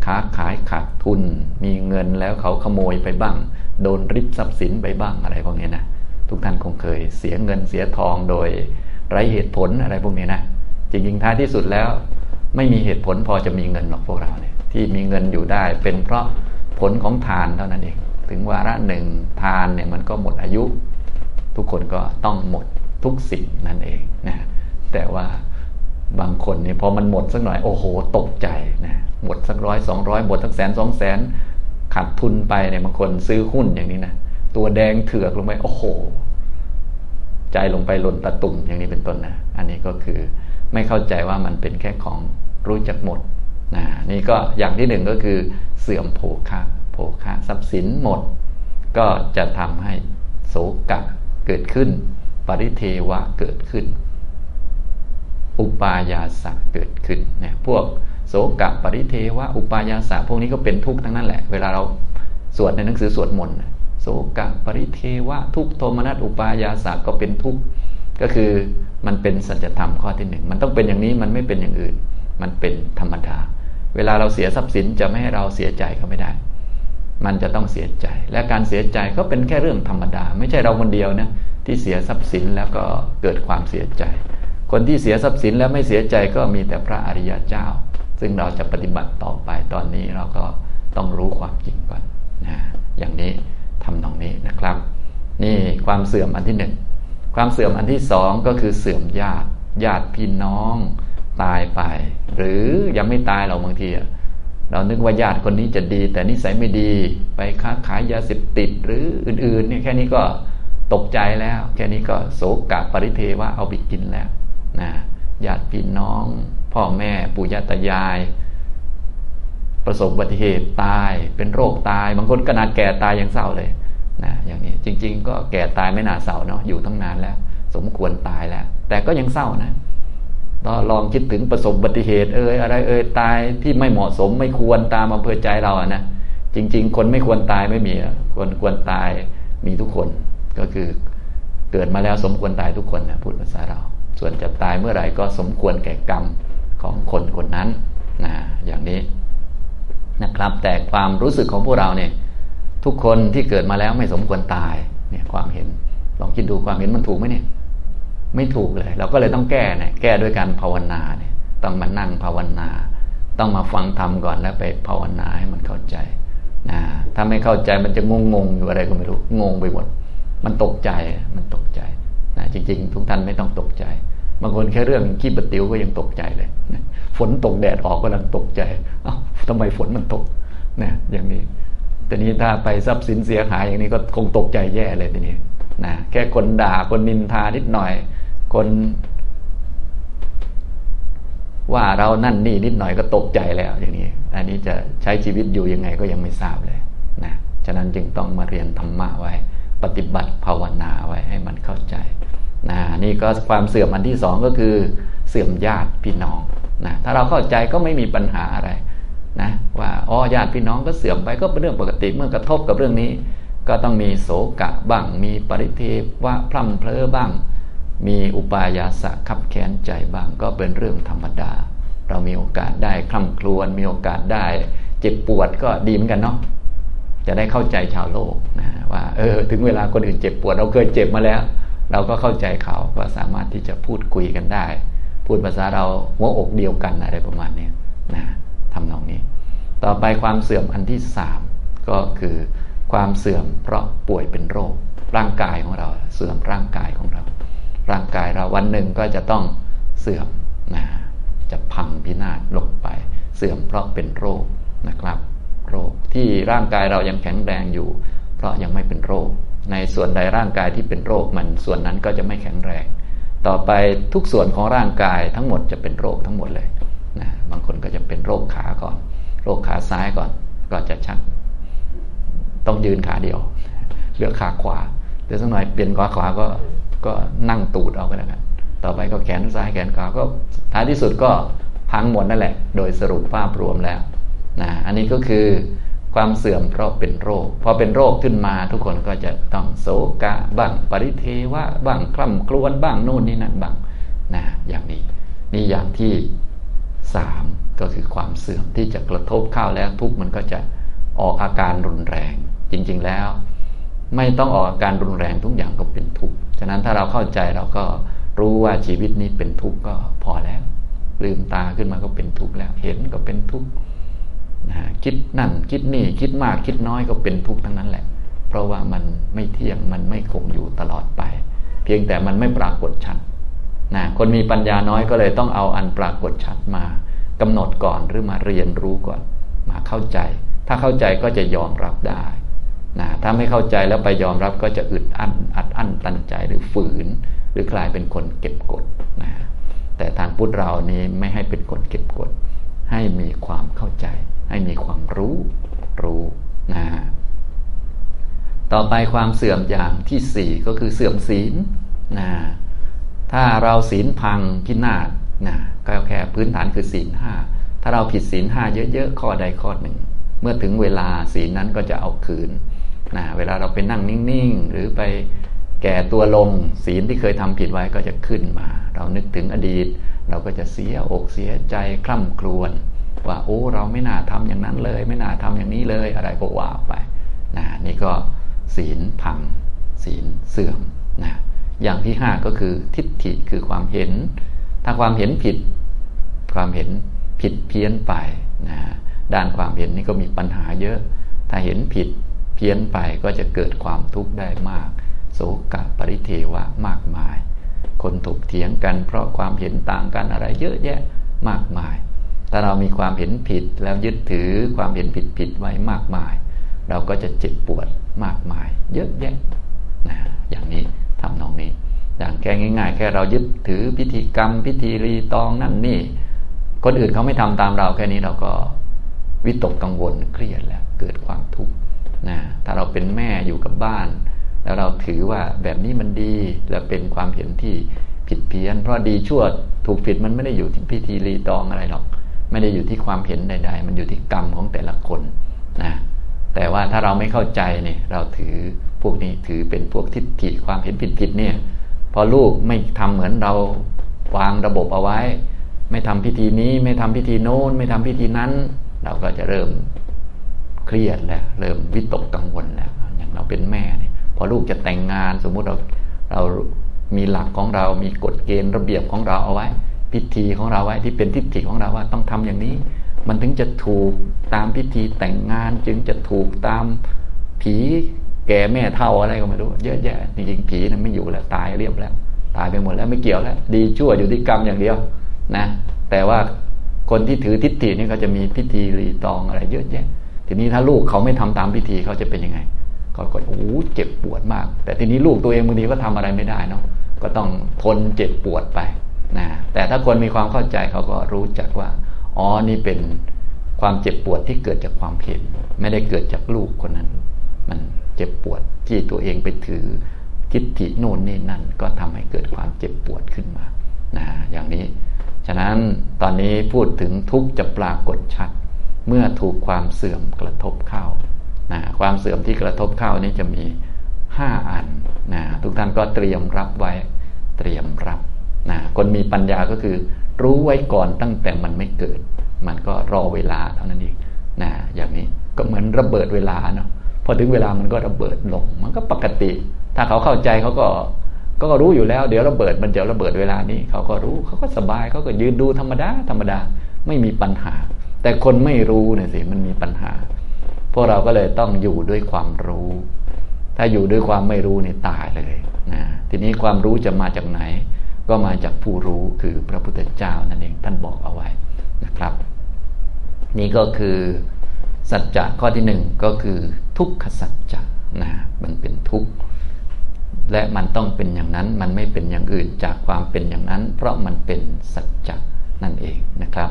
ค้าขายขาดทุน มีเงินแล้วเขาขโมยไปบ้าง โดนริบทรัพย์สินไปบ้างอะไรพวกนี้นะ ทุกท่านคงเคยเสียเงินเสียทองโดยไร้เหตุผลอะไรพวกนี้นะ จริงๆท้ายที่สุดแล้ว ไม่มีเหตุผลพอจะมีเงินหรอกพวกเราเนี่ยที่มีเงินอยู่ได้ เป็นเพราะผลของทานเท่านั้นเอง ถึงวาระหนึ่งทานเนี่ยมันก็หมดอายุ ทุกคนก็ต้องหมดทุกสิ่งนั่นเองนะแต่ว่าบางคนเนี่ยพอมันหมดสักหน่อยโอ้โห ตกใจนะหมดสักร้อยสองร้อยหมดสักแสนสองแสนขาดทุนไปเนี่ยบางคนซื้อหุ้นอย่างนี้นะ ตัวแดงเถือกลงไปโอ้โห ใจลงไปหล่นตะตุ่มอย่างนี้เป็นต้นนะ อันนี้ก็คือไม่เข้าใจว่ามันเป็นแค่ของรู้จักหมดนะนี่ก็อย่างที่หนึ่งก็คือเสื่อมโภคะโภคะทรัพย์สินหมด ก็จะทำให้โศกะเกิดขึ้น ปริเทวะเกิดขึ้น อุปายาสะเกิดขึ้นเนี่ยพวกโสกะปริเทวะอุปายาสะพวกนี้ก็เป็นทุกข์ทั้งนั้นแหละ เวลาเราสวดในหนังสือสวดมนต์ โสกะปริเทวะทุกโทมนัสอุปายาสะก็เป็นทุกก็คือมันเป็นสัจธรรมข้อที่หนึ่งมันต้องเป็นอย่างนี้มันไม่เป็นอย่างอื่น มันเป็นธรรมดา เวลาเราเสียทรัพย์สินจะไม่ให้เราเสียใจก็ไม่ได้ มันจะต้องเสียใจ และการเสียใจก็เป็นแค่เรื่องธรรมดา ไม่ใช่เราคนเดียวนะที่เสียทรัพย์สินแล้วก็เกิดความเสียใจ คนที่เสียทรัพย์สินแล้วไม่เสียใจก็มีแต่พระอริยเจ้า ซึ่งเราจะปฏิบัติต่อไปตอนนี้เราก็ต้องรู้ความจริงก่อนนะอย่างนี้ ทำตรงนี้นะครับ นี่ความเสื่อมอันที่หนึ่งความเสื่อมอันที่สองก็คือเสื่อมญาติญาติพี่น้องตายไป หรือยังไม่ตายเราบางทีเรานึกว่าญาติคนนี้จะดี แต่นิสัยไม่ดีไปค้าขายยาเสพติดหรืออื่นๆเนี่ยแค่นี้ก็ตกใจแล้ว แค่นี้ก็โศกกะปริเทว่าเอาไปกินแล้วนะญาติพี่น้อง พ่อแม่ปู่ย่าตายาย ประสบอุบัติเหตุตาย เป็นโรคตาย บางคนขนาดแก่ตายยังเศร้าเลยนะอย่างนี้จริง ๆ ก็แก่ตายไม่น่าเศร้าเนาะอยู่ตั้งนานแล้ว สมควรตายแล้ว แต่ก็ยังเศร้านะก็ลองคิดถึงประสบอุบัติเหตุเอ่ยอะไรเอ่ยตายที่ไม่เหมาะสมไม่ควรตามอำเภอใจเราอะนะจริง ๆ คนไม่ควรตายไม่มีคนควรตายมีทุกคนก็คือเกิดมาแล้วสมควรตายทุกคนนะพูดภาษาเรา ส่วนจะตายเมื่อไหร่ก็สมควรแก่กรรมของคนคนนั้นนะอย่างนี้ นะครับ แต่ความรู้สึกของพวกเราเนี่ย ทุกคนที่เกิดมาแล้วไม่สมควรตายเนี่ยความเห็น ลองคิดดูความเห็นมันถูกไหมเนี่ย ไม่ถูกเลย เราก็เลยต้องแก้เนี่ยแก้ด้วยการภาวนาเนี่ยต้องมานั่งภาวนา ต้องมาฟังธรรมก่อนแล้วไปภาวนาให้มันเข้าใจนะถ้าไม่เข้าใจมันจะงงงอยู่อะไรก็ไม่รู้งงไปหมด มันตกใจมันตกใจนะจริง ๆ ทุกท่านไม่ต้องตกใจ บางคนแค่เรื่องขี้ปะติ๋วก็ยังตกใจเลยฝนตกแดดออกก็ลังตกใจ เอ้าทำไมฝนมันตกนะอย่างนี้ แต่นี้ถ้าไปทรัพย์สินเสียหายอย่างนี้ก็คงตกใจแย่เลยทีนี้นะแค่คนด่าคนนินทานิดหน่อย คนว่าเรานั่นนี่นิดหน่อยก็ตกใจแล้วอย่างนี้ อันนี้จะใช้ชีวิตอยู่ยังไงก็ยังไม่ทราบเลยนะ ฉะนั้นจึงต้องมาเรียนธรรมะไว้ ปฏิบัติภาวนาไว้ให้มันเข้าใจ นะนี่ก็ความเสื่อมอันที่สองก็คือเสื่อมญาติพี่น้องนะถ้าเราเข้าใจก็ไม่มีปัญหาอะไรนะว่าอ๋อญาติพี่น้องก็เสื่อมไปก็เป็นเรื่องปกติเมื่อกระทบกับเรื่องนี้ ก็ต้องมีโศกะบ้าง มีปริเทวะพร่ำเพลอบ้าง มีอุปายาสะขับแค้นใจบ้างก็เป็นเรื่องธรรมดา เรามีโอกาสได้คล่ำครวญมีโอกาสได้ เจ็บปวดก็ดีเหมือนกันเนาะจะได้เข้าใจชาวโลกนะว่าเออถึงเวลาคนอื่นเจ็บปวดเราเคยเจ็บมาแล้ว เราก็เข้าใจเขาก็สามารถที่จะพูดคุยกันได้ พูดภาษาเราหัวอกเดียวกันอะไรประมาณนี้นะทำนองนี้ ต่อไปความเสื่อมอันที่สามก็คือความเสื่อมเพราะป่วยเป็นโรค ร่างกายของเราเสื่อมร่างกายของเรา ร่างกายเราวันหนึ่งก็จะต้องเสื่อมนะจะพังพินาศลงไป เสื่อมเพราะเป็นโรคนะครับ โรคที่ร่างกายเรายังแข็งแรงอยู่ เพราะยังไม่เป็นโรค ในส่วนใดร่างกายที่เป็นโรคมันส่วนนั้นก็จะไม่แข็งแรง ต่อไปทุกส่วนของร่างกายทั้งหมดจะเป็นโรคทั้งหมดเลยนะบางคนก็จะเป็นโรคขาก่อน โรคขาซ้ายก่อน ก็จะชัก ต้องยืนขาเดียวเหลือขาขวาเดี๋ยวสักหน่อยเปลี่ยนขาขวาก็ก็นั่งตูดเอาก็แล้วกันต่อไปก็แขนซ้ายแขนขวาก็ท้ายที่สุดก็พังหมดนั่นแหละ โดยสรุปภาพรวมแล้วนะอันนี้ก็คือ ความเสื่อมเพราะเป็นโรค พอเป็นโรคขึ้นมาทุกคนก็จะต้องโศกะบ้างปริเทวะบ้างคล่ำครวญบ้างโน่นนี่นั่นบ้างนะอย่างนี้นี่อย่างที่สามก็คือความเสื่อมที่จะกระทบเข้าแล้วทุกมันก็จะออกอาการรุนแรง จริง ๆแล้ว ไม่ต้องออกอาการรุนแรงทุกอย่างก็เป็นทุกข์ฉะนั้นถ้าเราเข้าใจเราก็รู้ว่าชีวิตนี้เป็นทุกข์ก็พอแล้ว ลืมตาขึ้นมาก็เป็นทุกข์แล้ว เห็นก็เป็นทุกข์ นะคิดนั่นคิดนี่คิดมากคิดน้อยก็เป็นทุกข์ทั้งนั้นแหละ เพราะว่ามันไม่เที่ยงมันไม่คงอยู่ตลอดไป เพียงแต่มันไม่ปรากฏชัดนะคนมีปัญญาน้อยก็เลยต้องเอาอันปรากฏชัดมากำหนดก่อนหรือมาเรียนรู้ก่อน มาเข้าใจ ถ้าเข้าใจก็จะยอมรับได้นะถ้าไม่เข้าใจแล้วไปยอมรับก็จะอึดอั้นอัดอั้นตันใจหรือฝืน หรือกลายเป็นคนเก็บกดนะแต่ทางพุทธเรานี้ไม่ให้เป็นคนเก็บกด ให้มีความเข้า ให้มีความรู้รู้นะต่อไปความเสื่อมอย่างที่สี่ก็คือเสื่อมศีลนะถ้าเราศีลพังพินาศนะก็แค่พื้นฐานคือศีลห้าถ้าเราผิดศีลห้าเยอะๆข้อใดข้อหนึ่ง เมื่อถึงเวลาศีลนั้นก็จะเอาคืนนะเวลาเราไปนั่งนิ่งๆ หรือไปแก่ตัวลงศีลที่เคยทำผิดไว้ก็จะขึ้นมา เรานึกถึงอดีต เราก็จะเสียอกเสียใจคล่ำครวญ ว่าโอ้เราไม่น่าทำอย่างนั้นเลย ไม่น่าทำอย่างนี้เลยอะไรก็ว่าไปนะนี่ก็ศีลพัง ศีลเสื่อมนะอย่างที่ห้าก็คือทิฏฐิคือความเห็น ถ้าความเห็นผิด ความเห็นผิดเพี้ยนไปนะด้านความเห็นนี่ก็มีปัญหาเยอะ ถ้าเห็นผิดเพี้ยนไปก็จะเกิดความทุกข์ได้มากโศกะปริเทวะมากมาย คนถกเถียงกันเพราะความเห็นต่างกันอะไรเยอะแยะมากมาย ถ้าเรามีความเห็นผิดแล้วยึดถือความเห็นผิดผิดไว้มากมาย เราก็จะเจ็บปวดมากมาย เยอะแยะนะอย่างนี้ทำนองนี้ อย่างแค่ง่าย ๆ แค่เรายึดถือพิธีกรรม พิธีรีตองนั่นนี่ คนอื่นเขาไม่ทำตามเราแค่นี้เราก็วิตกกังวลเครียดแล้วเกิดความทุกข์นะถ้าเราเป็นแม่อยู่กับบ้าน แล้วเราถือว่าแบบนี้มันดีและเป็นความเห็นที่ผิดเพี้ยน เพราะดีชั่วถูกผิดมันไม่ได้อยู่ที่พิธีรีตองอะไรหรอก ไม่ได้อยู่ที่ความเห็นใด ๆ มันอยู่ที่กรรมของแต่ละคนนะแต่ว่าถ้าเราไม่เข้าใจเนี่ยเราถือพวกนี้ถือเป็นพวกทิฏฐิความเห็นผิดๆเนี่ยพอลูกไม่ทำเหมือนเราวางระบบเอาไว้ ไม่ทำพิธีนี้ไม่ทำพิธีโน้น ไม่ทำพิธีนั้น เราก็จะเริ่มเครียดแล้วเริ่มวิตกกังวลแล้วอย่างเราเป็นแม่เนี่ยพอลูกจะแต่งงานสมมุติเราเรามีหลักของเรา มีกฎเกณฑ์ระเบียบของเราเอาไว้ พิธีของเราไว้ที่เป็นทิฏฐิของเราว่าต้องทำอย่างนี้ มันถึงจะถูกตามพิธีแต่งงานจึงจะถูกตามผีแก่แม่เท่าอะไรก็ไม่รู้เยอะแยะจริงๆผีนั้นไม่อยู่แล้วตายเรียบแล้ว ตายไปหมดแล้วไม่เกี่ยวแล้ว ดีชั่วอยู่ที่กรรมอย่างเดียวนะแต่ว่าคนที่ถือทิฏฐินี่ก็จะมีพิธีรีตองอะไร เยอะแยะ ทีนี้ถ้าลูกเขาไม่ทำตามพิธีเขาจะเป็นยังไงเขาก็โอ้เจ็บปวดมาก แต่ทีนี้ลูกตัวเองบางทีก็ทำอะไรไม่ได้เนาะก็ต้องทนเจ็บปวดไป นะแต่ถ้าคนมีความเข้าใจเขาก็รู้จักว่าอ๋อนี่เป็นความเจ็บปวดที่เกิดจากความเห็นไม่ได้เกิดจากลูกคนนั้น มันเจ็บปวดที่ตัวเองไปถือทิฏฐิโน่นนี่นั่น ก็ทำให้เกิดความเจ็บปวดขึ้นมานะอย่างนี้ ฉะนั้นตอนนี้พูดถึงทุกจะปรากฏชัด เมื่อถูกความเสื่อมกระทบเข้านะความเสื่อมที่กระทบเข้านี้จะมีห้าอันนะทุกท่านก็เตรียมรับไว้เตรียมรับ นะคนมีปัญญาก็คือ รู้ไว้ก่อนตั้งแต่มันไม่เกิด มันก็รอเวลาเท่านั้นเองนะอย่างนี้ก็เหมือนระเบิดเวลาเนาะพอถึงเวลามันก็ระเบิดลง มันก็ปกติ ถ้าเขาเข้าใจเขาก็ก็รู้อยู่แล้ว เดี๋ยวระเบิดมันจะระเบิดเวลานี้เขาก็รู้เขาก็สบายเขาก็ยืนดูธรรมดาธรรมดาไม่มีปัญหา แต่คนไม่รู้เนี่ยสิมันมีปัญหา พวกเราก็เลยต้องอยู่ด้วยความรู้ ถ้าอยู่ด้วยความไม่รู้นี่ตายเลยนะทีนี้ความรู้จะมาจากไหน ก็มาจากผู้รู้คือพระพุทธเจ้านั่นเองท่านบอกเอาไว้นะครับ นี่ก็คือสัจจะข้อที่หนึ่งก็คือทุกขสัจจะนะมันเป็นทุกข์และมันต้องเป็นอย่างนั้นมันไม่เป็นอย่างอื่นจากความเป็นอย่างนั้น เพราะมันเป็นสัจจะนั่นเองนะครับ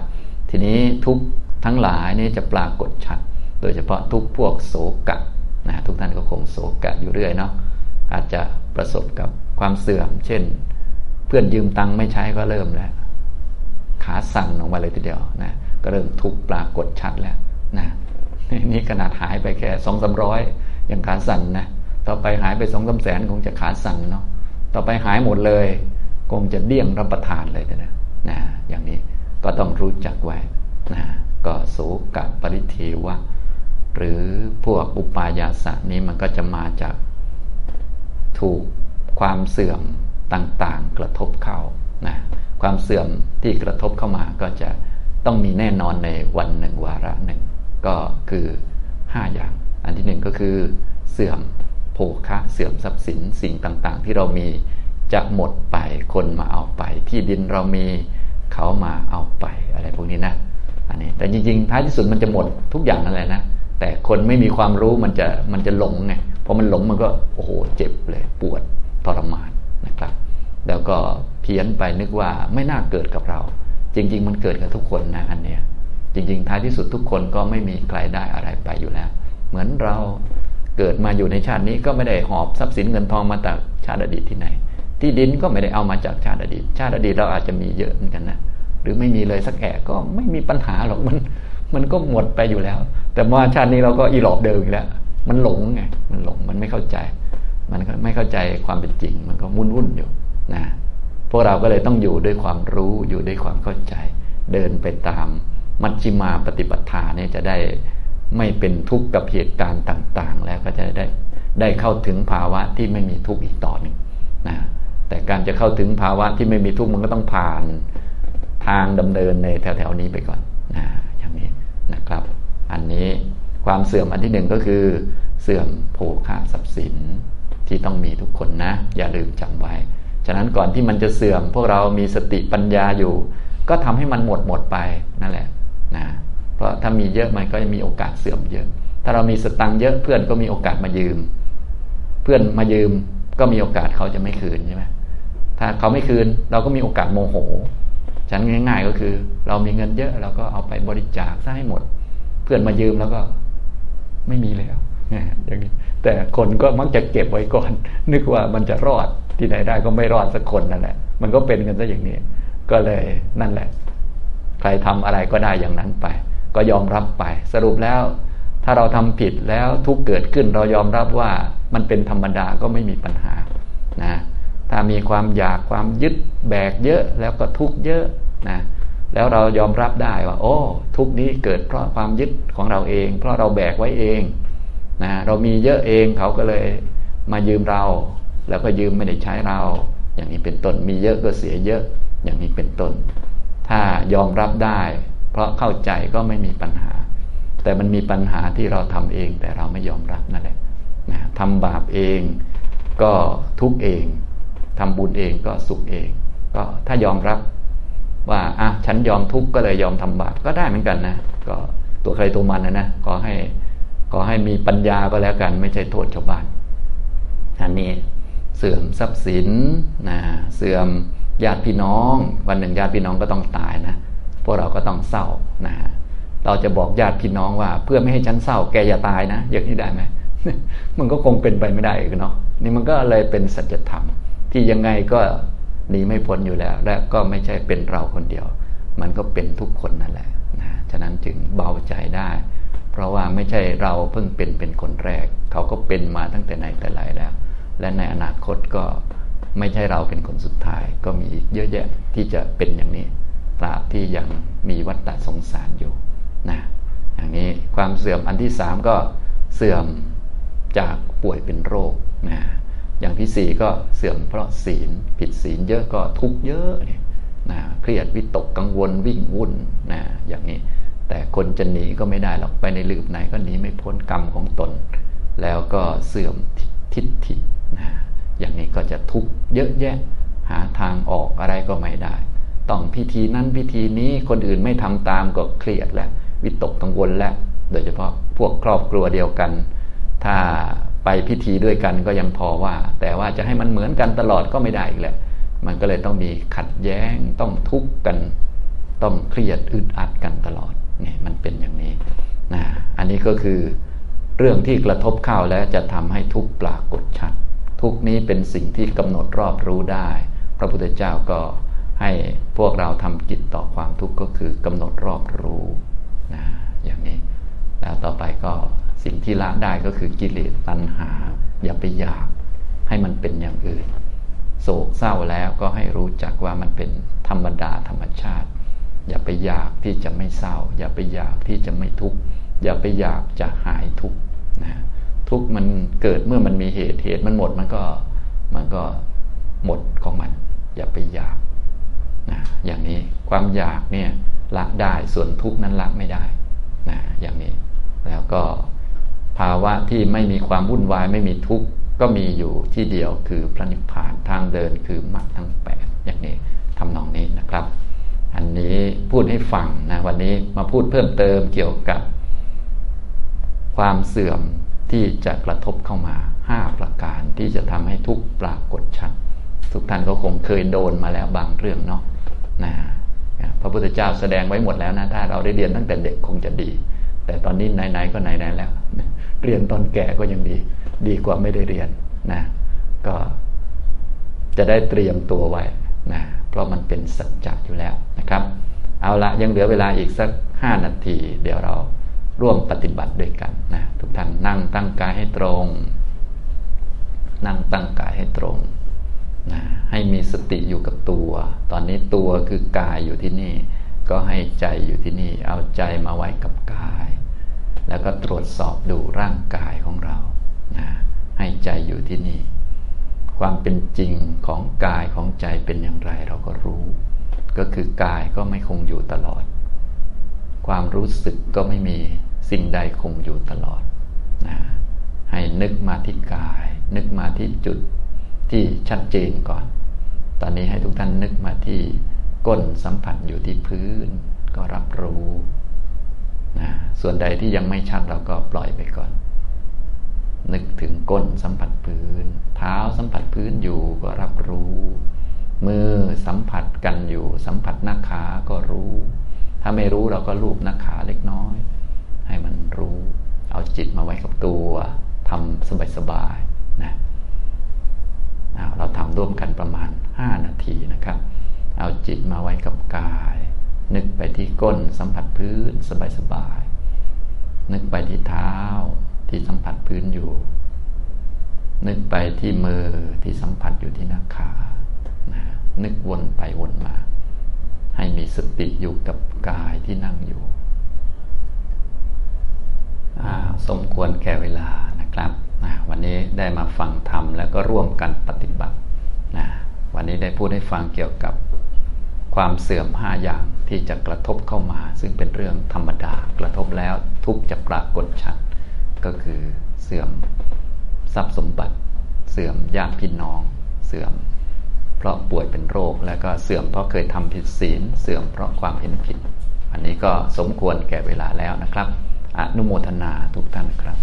ทีนี้ทุกทั้งหลายนี้จะปรากฏชัด โดยเฉพาะทุกพวกโศกะนะทุกท่านก็คงโศกะอยู่เรื่อยเนาะอาจจะประสบกับความเสื่อม เช่น เพื่อนยืมตังค์ไม่ใช้ก็เริ่มแล้ว ขาสั่นออกมาเลยทีเดียวนะก็เริ่มทุกปรากฏชัดแล้วนะนี่ขนาดหายไปแค่สองสามร้อยยังขาสั่นนะต่อไปหายไปสองสาแสนคงจะขาสั่นเนาะต่อไปหายหมดเลย คงจะเดี่ยงรับประทานเลยนะนะอย่างนี้ก็ต้องรู้จักไว้นะก็โสกะปริเทวะ หรือพวกอุปายาสะนี้มันก็จะมาจากถูกความเสื่อม ต่างๆ กระทบเข้านะความเสื่อมที่กระทบเข้ามาก็จะต้องมีแน่นอนในวันหนึ่งวาระหนึ่งก็คือ 5 อย่าง อันที่หนึ่งก็คือ เสื่อมโภคะเสื่อมทรัพย์สินสิ่งต่างๆ ที่เรามีจะหมดไปคนมาเอาไป ที่ดินเรามีเขามาเอาไปอะไรพวกนี้นะอันนี้แต่จริงๆท้ายที่สุดมันจะหมดทุกอย่างนั่นแหละนะแต่คนไม่มีความรู้มันจะมันจะหลงไงพอมันหลงมันก็โอ้โหเจ็บเลยปวดทรมาน นะครับ แล้วก็เพี้ยนไปนึกว่าไม่น่าเกิดกับเรา จริง ๆ มันเกิดกับทุกคนนะอันเนี้ยจริง ๆ ท้ายที่สุดทุกคนก็ไม่มีใครได้อะไรไปอยู่แล้ว เหมือนเราเกิดมาอยู่ในชาตินี้ก็ไม่ได้หอบทรัพย์สินเงินทองมาจากชาติอดีตที่ไหน ที่ดินก็ไม่ได้เอามาจากชาติอดีต ชาติอดีตเราอาจจะมีเยอะเหมือนกันนะหรือไม่มีเลยสักแอะก็ไม่มีปัญหาหรอกมันมันก็หมดไปอยู่แล้ว แต่ว่าชาตินี้เราก็อีหลอบเดิมอีกแล้ว มันหลงไงมันหลงมันไม่เข้าใจ มันไม่เข้าใจความเป็นจริง มันก็วุ่นวุ่นอยู่นะพวกเราก็เลยต้องอยู่ด้วยความรู้อยู่ด้วยความเข้าใจ เดินไปตามมัชฌิมาปฏิปทาเนี่ยจะได้ไม่เป็นทุกข์กับเหตุการณ์ต่าง ๆ แล้วก็จะได้ได้เข้าถึงภาวะที่ไม่มีทุกข์อีกต่อหนึ่งนะแต่การจะเข้าถึงภาวะที่ไม่มีทุกข์มันก็ต้องผ่านทางดำเนินในแถวๆนี้ไปก่อนนะอย่างนี้นะครับ อันนี้ความเสื่อมอันที่หนึ่งก็คือเสื่อมโภคะทรัพย์สิน ที่ต้องมีทุกคนนะ อย่าลืมจำไว้ ฉะนั้นก่อนที่มันจะเสื่อม พวกเรามีสติปัญญาอยู่ ก็ทำให้มันหมดหมดไปนั่นแหละนะเพราะถ้ามีเยอะมันก็จะมีโอกาสเสื่อมเยอะ ถ้าเรามีสตังค์เยอะเพื่อนก็มีโอกาสมายืม เพื่อนมายืมก็มีโอกาสเขาจะไม่คืนใช่ไหมถ้าเขาไม่คืนเราก็มีโอกาสโมโหฉันง่ายๆก็คือ เรามีเงินเยอะเราก็เอาไปบริจาคซะให้หมด เพื่อนมายืมแล้วก็ไม่มีแล้วอย่างนี้ แต่คนก็มักจะเก็บไว้ก่อน นึกว่ามันจะรอดที่ไหนได้ก็ไม่รอดสักคนนั่นแหละ มันก็เป็นกันซะอย่างนี้ ก็เลยนั่นแหละ ใครทำอะไรก็ได้อย่างนั้นไป ก็ยอมรับไป สรุปแล้ว ถ้าเราทำผิดแล้วทุกเกิดขึ้นเรายอมรับว่ามันเป็นธรรมดาก็ไม่มีปัญหานะถ้ามีความอยากความยึดแบกเยอะแล้วก็ทุกเยอะนะแล้วเรายอมรับได้ว่า โอ้ ทุกนี้เกิดเพราะความยึดของเราเอง เพราะเราแบกไว้เอง นะเรามีเยอะเองเขาก็เลยมายืมเรา แล้วก็ยืมไม่ได้ใช้เรา อย่างนี้เป็นต้นมีเยอะก็เสียเยอะอย่างนี้เป็นต้น ถ้ายอมรับได้ เพราะเข้าใจก็ไม่มีปัญหา แต่มันมีปัญหาที่เราทำเองแต่เราไม่ยอมรับนั่นแหละนะทำบาปเองก็ทุกเองทำบุญเองก็สุขเอง ก็ถ้ายอมรับว่าอะฉันยอมทุกข์ก็เลยยอมทำบาปก็ได้เหมือนกันนะ ก็ตัวใครตัวมันนะนะ ก็ให้ ก็ให้มีปัญญาก็แล้วกัน ไม่ใช่โทษชาวบ้าน อันนี้เสื่อมทรัพย์สินนะเสื่อมญาติพี่น้อง วันหนึ่งญาติพี่น้องก็ต้องตายนะพวกเราก็ต้องเศร้านะเราจะบอกญาติพี่น้องว่า เพื่อไม่ให้ฉันเศร้าแกอย่าตายนะอย่างนี้ได้ไหมมันก็คงเป็นไปไม่ได้เนาะนี่มันก็เลยเป็นสัจธรรม ที่ยังไงก็หนีไม่พ้นอยู่แล้ว และก็ไม่ใช่เป็นเราคนเดียว มันก็เป็นทุกคนนั่นแหละนะฉะนั้นจึงเบาใจได้ ราะว่าไม่ใช่เราเพิ่งเป็นเป็นคนแรก เขาก็เป็นมาตั้งแต่ไหนแต่ไรแล้ว และในอนาคตก็ไม่ใช่เราเป็นคนสุดท้าย ก็มีอีกเยอะแยะที่จะเป็นอย่างนี้ตราบที่ยังมีวัฏฏะสงสารอยู่นะอย่างนี้ความเสื่อมอันที่สามก็เสื่อมจากป่วยเป็นโรคนะอย่างที่สี่ก็เสื่อมเพราะศีลผิดศีลเยอะก็ทุกเยอะเนี่ยนะเครียดวิตกกังวลวิ่งวุ่นนะอย่างนี้ แต่คนจะหนีก็ไม่ได้หรอกไปในลืบไหนก็หนีไม่พ้นกรรมของตน แล้วก็เสื่อมทิฏฐินะอย่างนี้ก็จะทุกข์เยอะแยะ หาทางออกอะไรก็ไม่ได้ ต้องพิธีนั้นพิธีนี้คนอื่นไม่ทำตามก็เครียดแล้ววิตกกังวลแล้วโดยเฉพาะพวกครอบครัวเดียวกัน ถ้าไปพิธีด้วยกันก็ยังพอว่า แต่ว่าจะให้มันเหมือนกันตลอดก็ไม่ได้อีกแหละ มันก็เลยต้องมีขัดแย้งต้องทุกข์กัน ต้องเครียดอึดอัดกันตลอด นี่มันเป็นอย่างนี้นะอันนี้ก็คือเรื่องที่กระทบเข้าแล้วจะทำให้ทุกปรากฏชัด ทุกนี้เป็นสิ่งที่กำหนดรอบรู้ได้ พระพุทธเจ้าก็ให้พวกเราทำจิตต่อความทุกข์ก็คือกำหนดรอบรู้นะอย่างนี้ แล้วต่อไปก็สิ่งที่ละได้ก็คือกิเลสตัณหา อย่าไปอยากให้มันเป็นอย่างอื่น โศกเศร้าแล้วก็ให้รู้จักว่ามันเป็นธรรมดาธรรมชาติ อย่าไปอยากที่จะไม่เศร้า อย่าไปอยากที่จะไม่ทุกข์อย่าไปอยากจะหายทุกข์นะทุกข์มันเกิดเมื่อมันมีเหตุเหตุมันหมดมันก็มันก็หมดของมัน อย่าไปอยากนะอย่างนี้ความอยากเนี่ยละได้ส่วนทุกข์นั้นละไม่ได้นะอย่างนี้ แล้วก็ภาวะที่ไม่มีความวุ่นวายไม่มีทุกข์ก็มีอยู่ที่เดียวคือพระนิพพานทางเดินคือมรรคทั้งแปดอย่างนี้ทำนองนี้นะครับ อันนี้พูดให้ฟังนะวันนี้มาพูดเพิ่มเติมเกี่ยวกับ ความเสื่อมที่จะกระทบเข้ามา 5 ประการที่จะทำให้ทุกปรากฏชัด ทุกท่านก็คงเคยโดนมาแล้วบางเรื่องเนาะนะพระพุทธเจ้าแสดงไว้หมดแล้วนะ ถ้าเราได้เรียนตั้งแต่เด็กคงจะดี แต่ตอนนี้ไหนๆก็ไหนๆแล้ว เรียนตอนแก่ก็ยังดี ดีกว่าไม่ได้เรียนนะ ก็จะได้เตรียมตัวไว้นะ เพราะมันเป็นสัจจะอยู่แล้ว นะครับ เอาละยังเหลือเวลาอีกสักห้านาที เดี๋ยวเราร่วมปฏิบัติด้วยกันนะทุกท่านนั่งตั้งกายให้ตรง นั่งตั้งกายให้ตรงนะให้มีสติอยู่กับตัว ตอนนี้ตัวคือกายอยู่ที่นี่ ก็ให้ใจอยู่ที่นี่ เอาใจมาไว้กับกาย แล้วก็ตรวจสอบดูร่างกายของเรานะให้ใจอยู่ที่นี่ ความเป็นจริงของกายของใจเป็นอย่างไรเราก็รู้ ก็คือกายก็ไม่คงอยู่ตลอด ความรู้สึกก็ไม่มีสิ่งใดคงอยู่ตลอดนะให้นึกมาที่กาย นึกมาที่จุดที่ชัดเจนก่อน ตอนนี้ให้ทุกท่านนึกมาที่ก้นสัมผัสอยู่ที่พื้น ก็รับรู้นะส่วนใดที่ยังไม่ชัดเราก็ปล่อยไปก่อน นึกถึงก้นสัมผัสพื้น เท้าสัมผัสพื้นอยู่ก็รับรู้ มือสัมผัสกันอยู่ สัมผัสหน้าขาก็รู้ ถ้าไม่รู้เราก็ลูบหน้าขาเล็กน้อย ให้มันรู้ เอาจิตมาไว้กับตัวทำสบายๆนะเราทำร่วมกันประมาณ 5 นาทีนะครับ เอาจิตมาไว้กับกาย นึกไปที่ก้นสัมผัสพื้นสบายๆนึกไปที่เท้าที่สัมผัสพื้นอยู่ นึกไปที่มือที่สัมผัสอยู่ที่หน้าขา นะนึกวนไปวนมา ให้มีสติอยู่กับกายที่นั่งอยู่สมควรแก่เวลานะครับวันนี้ได้มาฟังธรรมแล้วก็ร่วมกันปฏิบัตินะวันนี้ได้พูดให้ฟังเกี่ยวกับความเสื่อมห้าอย่างที่จะกระทบเข้ามา ซึ่งเป็นเรื่องธรรมดากระทบแล้วทุกจะปรากฏชัด ก็คือเสื่อมทรัพย์สมบัติ เสื่อมญาติพี่น้อง เสื่อม เพราะป่วยเป็นโรค แล้วก็เสื่อมเพราะเคยทำผิดศีล เสื่อมเพราะความเห็นผิด อันนี้ก็สมควรแก่เวลาแล้วนะครับ อนุโมทนาทุกท่านครับ